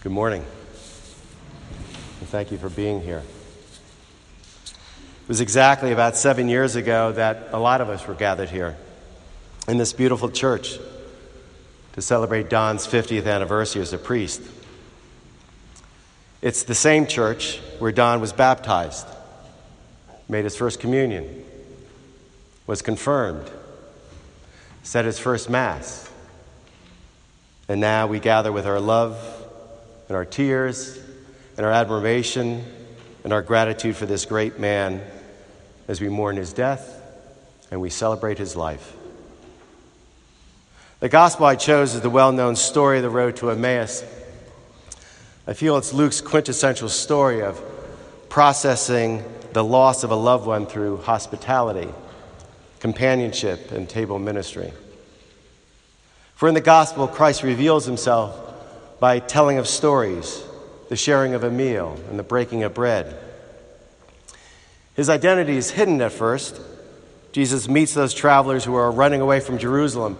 Good morning. And thank you for being here. It was exactly about seven years ago that a lot of us were gathered here in this beautiful church to celebrate Don's 50th anniversary as a priest. It's the same church where Don was baptized, made his first communion, was confirmed, said his first Mass, and now we gather with our love and our tears and our admiration and our gratitude for this great man as we mourn his death and we celebrate his life. The gospel I chose is the well known story of the road to Emmaus. I feel it's Luke's quintessential story of processing the loss of a loved one through hospitality, companionship, and table ministry. For in the gospel, Christ reveals himself by telling of stories, the sharing of a meal, and the breaking of bread. His identity is hidden at first. Jesus meets those travelers who are running away from Jerusalem,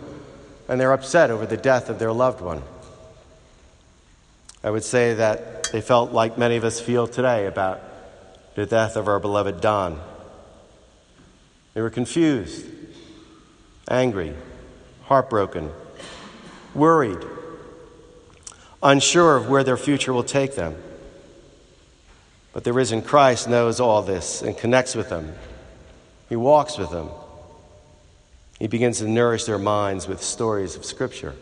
and they're upset over the death of their loved one. I would say that they felt like many of us feel today about the death of our beloved Don. They were confused, angry, heartbroken, worried unsure of where their future will take them. But the risen Christ knows all this and connects with them. He walks with them. He begins to nourish their minds with stories of Scripture.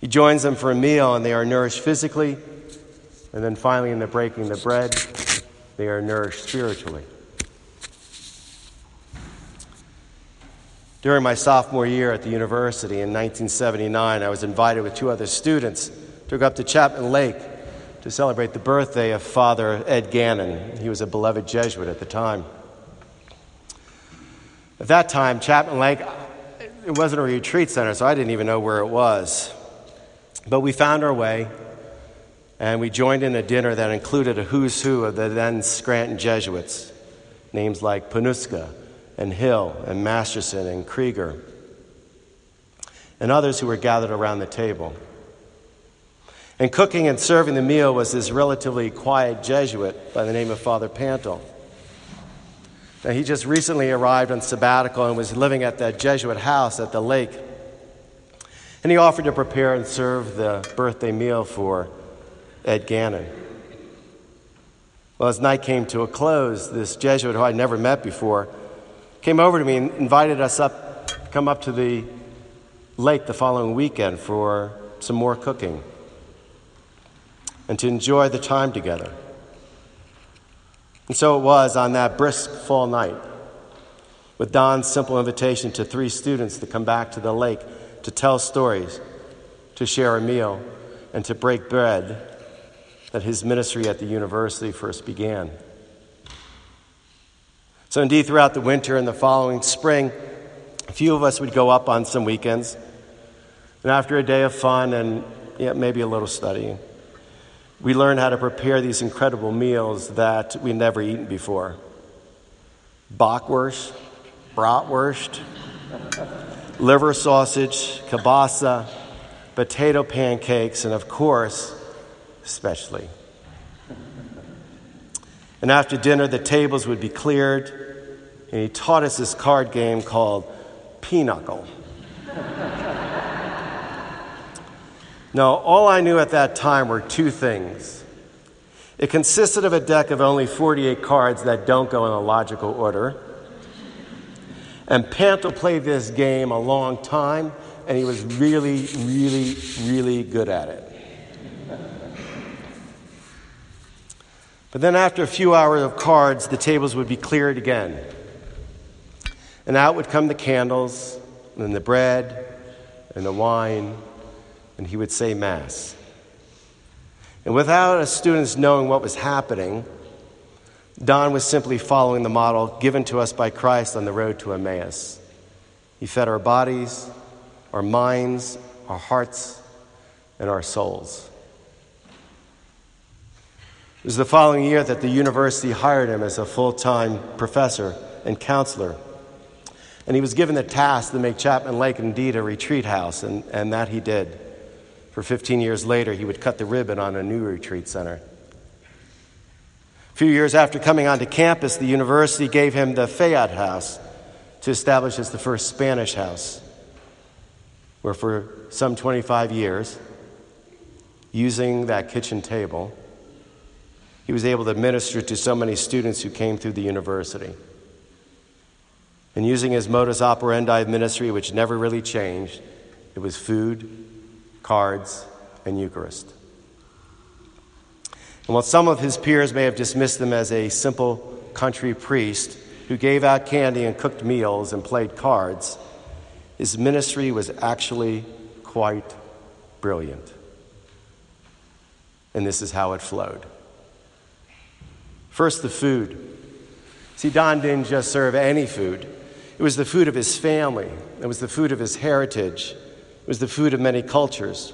He joins them for a meal, and they are nourished physically. And then finally, in the breaking of the bread, they are nourished spiritually. During my sophomore year at the university in 1979, I was invited with two other students to go up to Chapman Lake to celebrate the birthday of Father Ed Gannon. He was a beloved Jesuit at the time. At that time, Chapman Lake, it wasn't a retreat center, so I didn't even know where it was. But we found our way, and we joined in a dinner that included a who's who of the then Scranton Jesuits, names like Panuska, and Hill and Masterson and Krieger, and others who were gathered around the table. And cooking and serving the meal was this relatively quiet Jesuit by the name of Father Pantle. Now, he just recently arrived on sabbatical and was living at that Jesuit house at the lake. And he offered to prepare and serve the birthday meal for Ed Gannon. Well, as night came to a close, this Jesuit who I'd never met before came over to me and invited us up, come up to the lake the following weekend for some more cooking and to enjoy the time together. And so it was on that brisk fall night, with Don's simple invitation to three students to come back to the lake to tell stories, to share a meal, and to break bread, that his ministry at the university first began. So, indeed, throughout the winter and the following spring, a few of us would go up on some weekends. And after a day of fun and yeah, maybe a little studying, we learned how to prepare these incredible meals that we'd never eaten before bockwurst, bratwurst, liver sausage, kielbasa, potato pancakes, and of course, especially. And after dinner, the tables would be cleared and he taught us this card game called Pinochle. now, all I knew at that time were two things. It consisted of a deck of only 48 cards that don't go in a logical order. And Pantle played this game a long time, and he was really, really, really good at it. But then, after a few hours of cards, the tables would be cleared again. And out would come the candles, and the bread, and the wine, and he would say Mass. And without us students knowing what was happening, Don was simply following the model given to us by Christ on the road to Emmaus. He fed our bodies, our minds, our hearts, and our souls. It was the following year that the university hired him as a full time professor and counselor and he was given the task to make Chapman Lake indeed a retreat house, and, and that he did. For 15 years later, he would cut the ribbon on a new retreat center. A few years after coming onto campus, the university gave him the Fayette House to establish as the first Spanish house, where for some 25 years, using that kitchen table, he was able to minister to so many students who came through the university. And using his modus operandi of ministry, which never really changed, it was food, cards, and Eucharist. And while some of his peers may have dismissed him as a simple country priest who gave out candy and cooked meals and played cards, his ministry was actually quite brilliant. And this is how it flowed. First, the food. See, Don didn't just serve any food, it was the food of his family, it was the food of his heritage, it was the food of many cultures.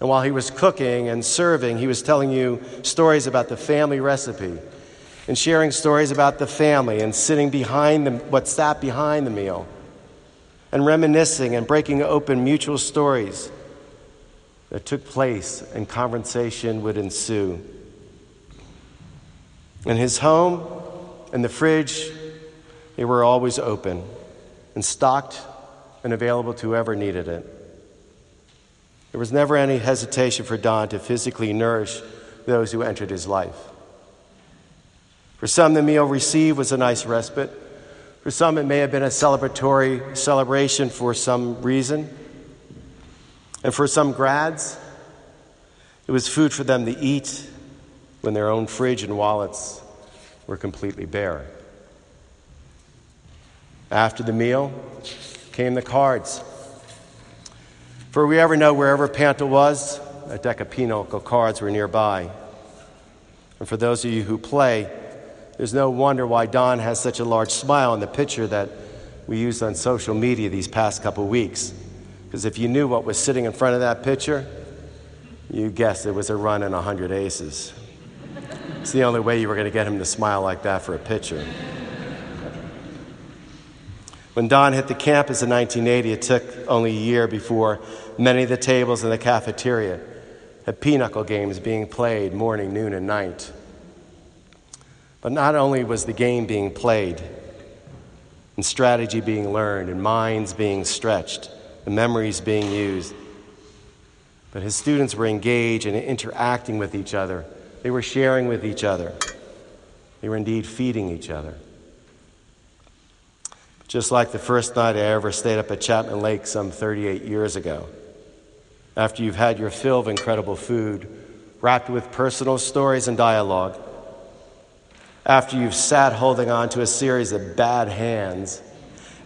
And while he was cooking and serving, he was telling you stories about the family recipe and sharing stories about the family and sitting behind the, what sat behind the meal and reminiscing and breaking open mutual stories that took place and conversation would ensue. In his home and the fridge, they were always open and stocked and available to whoever needed it. There was never any hesitation for Don to physically nourish those who entered his life. For some, the meal received was a nice respite. For some, it may have been a celebratory celebration for some reason. And for some grads, it was food for them to eat when their own fridge and wallets were completely bare. After the meal came the cards. For we ever know wherever Pantle was, a deck of pinochle cards were nearby. And for those of you who play, there's no wonder why Don has such a large smile in the picture that we used on social media these past couple weeks. Because if you knew what was sitting in front of that picture, you guessed it was a run in 100 aces. It's the only way you were going to get him to smile like that for a picture. When Don hit the campus in 1980, it took only a year before many of the tables in the cafeteria had pinochle games being played morning, noon, and night. But not only was the game being played, and strategy being learned, and minds being stretched, and memories being used, but his students were engaged and interacting with each other they were sharing with each other. They were indeed feeding each other. Just like the first night I ever stayed up at Chapman Lake some 38 years ago. After you've had your fill of incredible food, wrapped with personal stories and dialogue, after you've sat holding on to a series of bad hands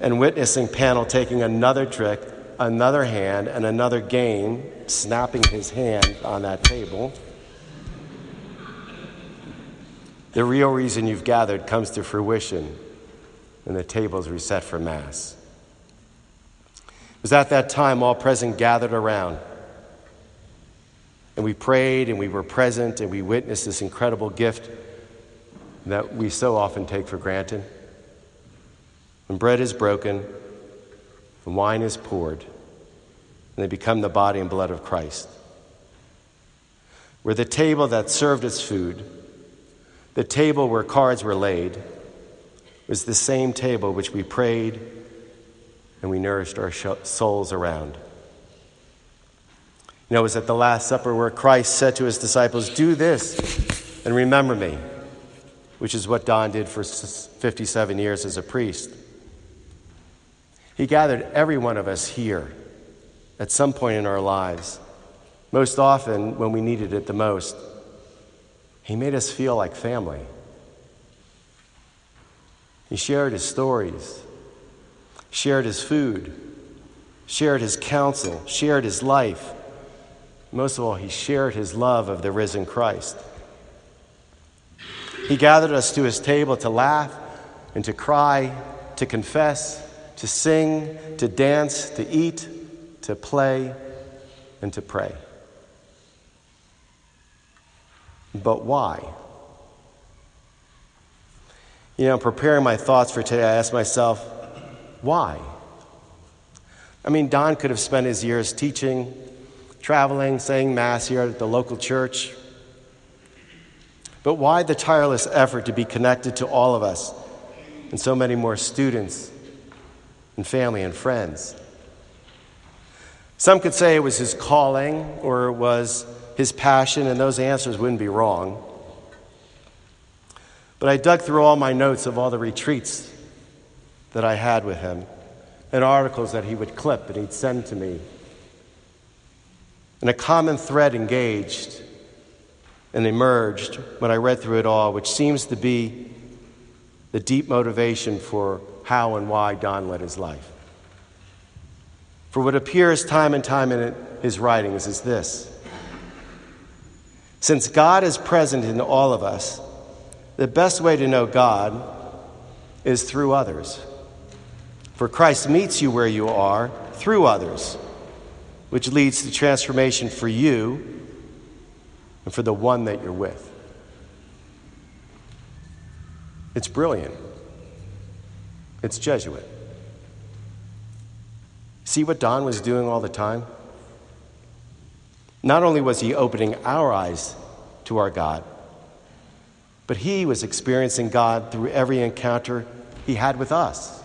and witnessing Pantle taking another trick, another hand, and another game, snapping his hand on that table. The real reason you've gathered comes to fruition when the tables were set for Mass. It was at that time all present gathered around. And we prayed and we were present and we witnessed this incredible gift that we so often take for granted. When bread is broken, and wine is poured, and they become the body and blood of Christ. Where the table that served as food the table where cards were laid was the same table which we prayed and we nourished our souls around. You know, it was at the Last Supper where Christ said to his disciples, Do this and remember me, which is what Don did for 57 years as a priest. He gathered every one of us here at some point in our lives, most often when we needed it the most. He made us feel like family. He shared his stories, shared his food, shared his counsel, shared his life. Most of all, he shared his love of the risen Christ. He gathered us to his table to laugh and to cry, to confess, to sing, to dance, to eat, to play, and to pray. But why? You know, preparing my thoughts for today, I asked myself, why? I mean, Don could have spent his years teaching, traveling, saying Mass here at the local church. But why the tireless effort to be connected to all of us and so many more students and family and friends? Some could say it was his calling or it was his passion, and those answers wouldn't be wrong. But I dug through all my notes of all the retreats that I had with him and articles that he would clip and he'd send to me. And a common thread engaged and emerged when I read through it all, which seems to be the deep motivation for how and why Don led his life. For what appears time and time in his writings is this Since God is present in all of us, the best way to know God is through others. For Christ meets you where you are through others, which leads to transformation for you and for the one that you're with. It's brilliant. It's Jesuit. See what Don was doing all the time? Not only was he opening our eyes to our God, but he was experiencing God through every encounter he had with us.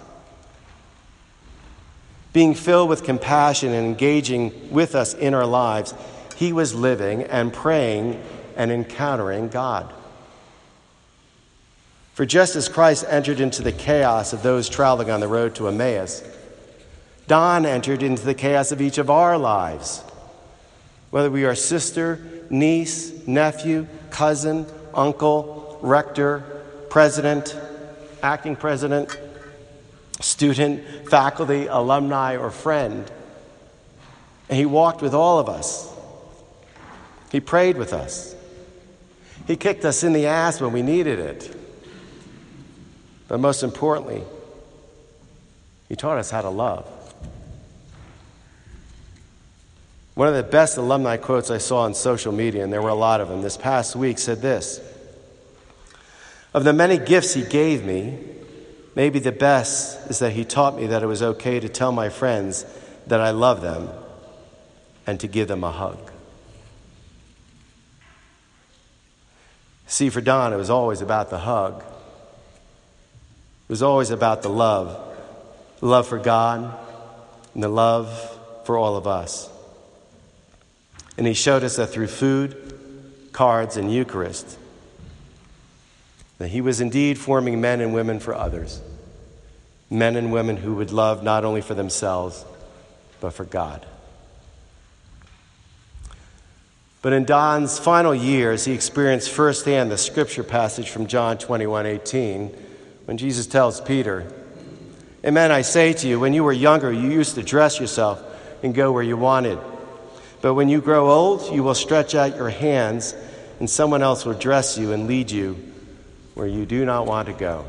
Being filled with compassion and engaging with us in our lives, he was living and praying and encountering God. For just as Christ entered into the chaos of those traveling on the road to Emmaus, Don entered into the chaos of each of our lives. Whether we are sister, niece, nephew, cousin, uncle, rector, president, acting president, student, faculty, alumni, or friend. And he walked with all of us. He prayed with us. He kicked us in the ass when we needed it. But most importantly, he taught us how to love. One of the best alumni quotes I saw on social media, and there were a lot of them this past week, said this Of the many gifts he gave me, maybe the best is that he taught me that it was okay to tell my friends that I love them and to give them a hug. See, for Don, it was always about the hug. It was always about the love the love for God and the love for all of us. And he showed us that through food, cards, and Eucharist, that he was indeed forming men and women for others. Men and women who would love not only for themselves, but for God. But in Don's final years, he experienced firsthand the scripture passage from John 21 18, when Jesus tells Peter, Amen, I say to you, when you were younger, you used to dress yourself and go where you wanted. But when you grow old, you will stretch out your hands, and someone else will dress you and lead you where you do not want to go.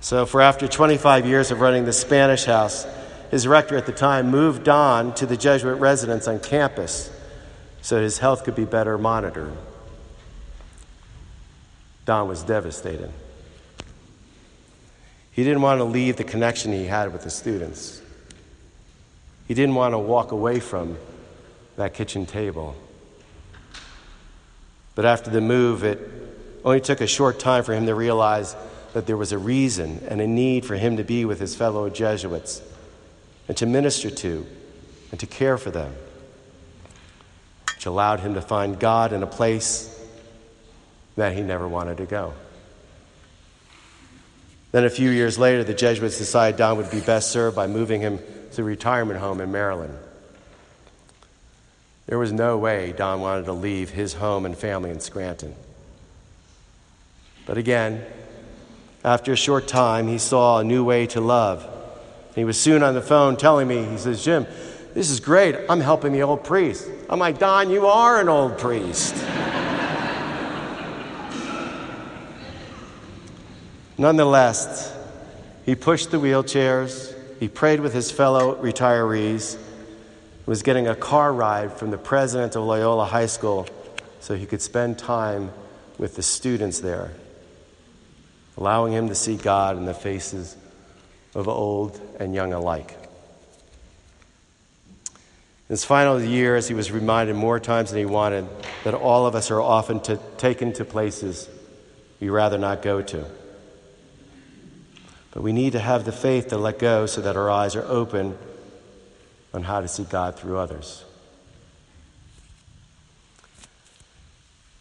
So, for after 25 years of running the Spanish house, his rector at the time moved Don to the Jesuit residence on campus so his health could be better monitored. Don was devastated. He didn't want to leave the connection he had with the students. He didn't want to walk away from that kitchen table. But after the move, it only took a short time for him to realize that there was a reason and a need for him to be with his fellow Jesuits and to minister to and to care for them, which allowed him to find God in a place that he never wanted to go. Then, a few years later, the Jesuits decided Don would be best served by moving him to a retirement home in Maryland. There was no way Don wanted to leave his home and family in Scranton. But again, after a short time, he saw a new way to love. He was soon on the phone telling me, he says, Jim, this is great. I'm helping the old priest. I'm like, Don, you are an old priest. Nonetheless, he pushed the wheelchairs, he prayed with his fellow retirees, was getting a car ride from the president of Loyola High School so he could spend time with the students there, allowing him to see God in the faces of old and young alike. In his final years, he was reminded more times than he wanted that all of us are often to, taken to places we rather not go to. But we need to have the faith to let go so that our eyes are open on how to see God through others.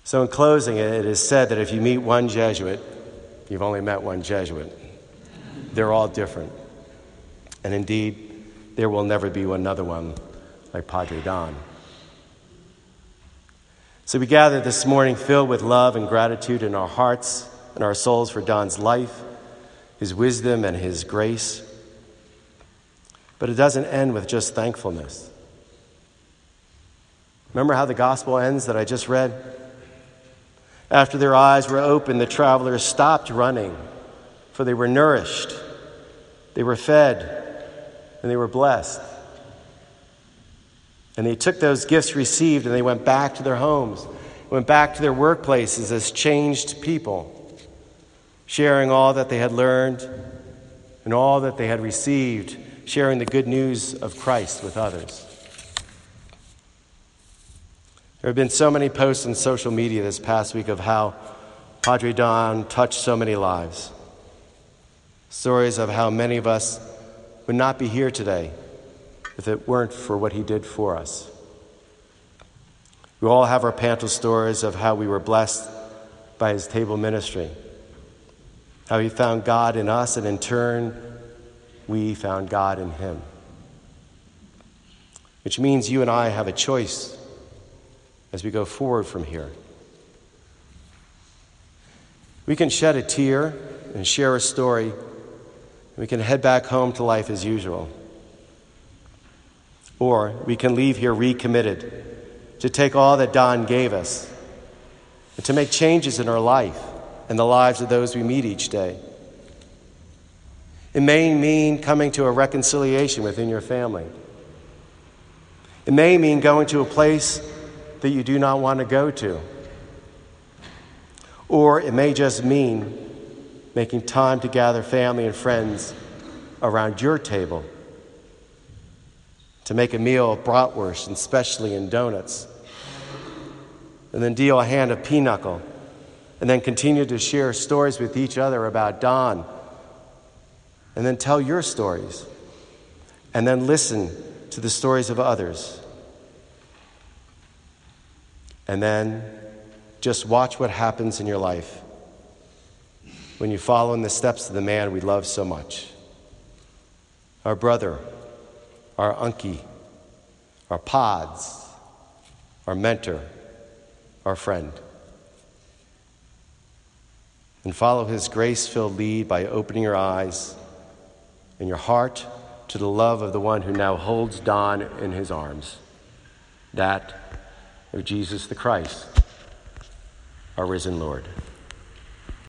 So, in closing, it is said that if you meet one Jesuit, you've only met one Jesuit. They're all different. And indeed, there will never be another one like Padre Don. So we gather this morning filled with love and gratitude in our hearts and our souls for Don's life, his wisdom, and his grace. But it doesn't end with just thankfulness. Remember how the gospel ends that I just read? After their eyes were opened, the travelers stopped running, for they were nourished, they were fed, and they were blessed. And they took those gifts received and they went back to their homes, went back to their workplaces as changed people, sharing all that they had learned and all that they had received, sharing the good news of Christ with others. There have been so many posts on social media this past week of how Padre Don touched so many lives. Stories of how many of us would not be here today if it weren't for what he did for us. We all have our Pantle stories of how we were blessed by his table ministry, how he found God in us, and in turn, we found God in him. Which means you and I have a choice as we go forward from here. We can shed a tear and share a story. We can head back home to life as usual. Or we can leave here recommitted to take all that Don gave us and to make changes in our life and the lives of those we meet each day. It may mean coming to a reconciliation within your family. It may mean going to a place that you do not want to go to. Or it may just mean making time to gather family and friends around your table to make a meal of bratwurst and spaetzle in donuts, and then deal a hand of pinochle, and then continue to share stories with each other about Don, and then tell your stories, and then listen to the stories of others. And then just watch what happens in your life when you follow in the steps of the man we love so much. Our brother, our unkie, our pods, our mentor, our friend. And follow his grace filled lead by opening your eyes and your heart to the love of the one who now holds Don in his arms that of Jesus the Christ, our risen Lord.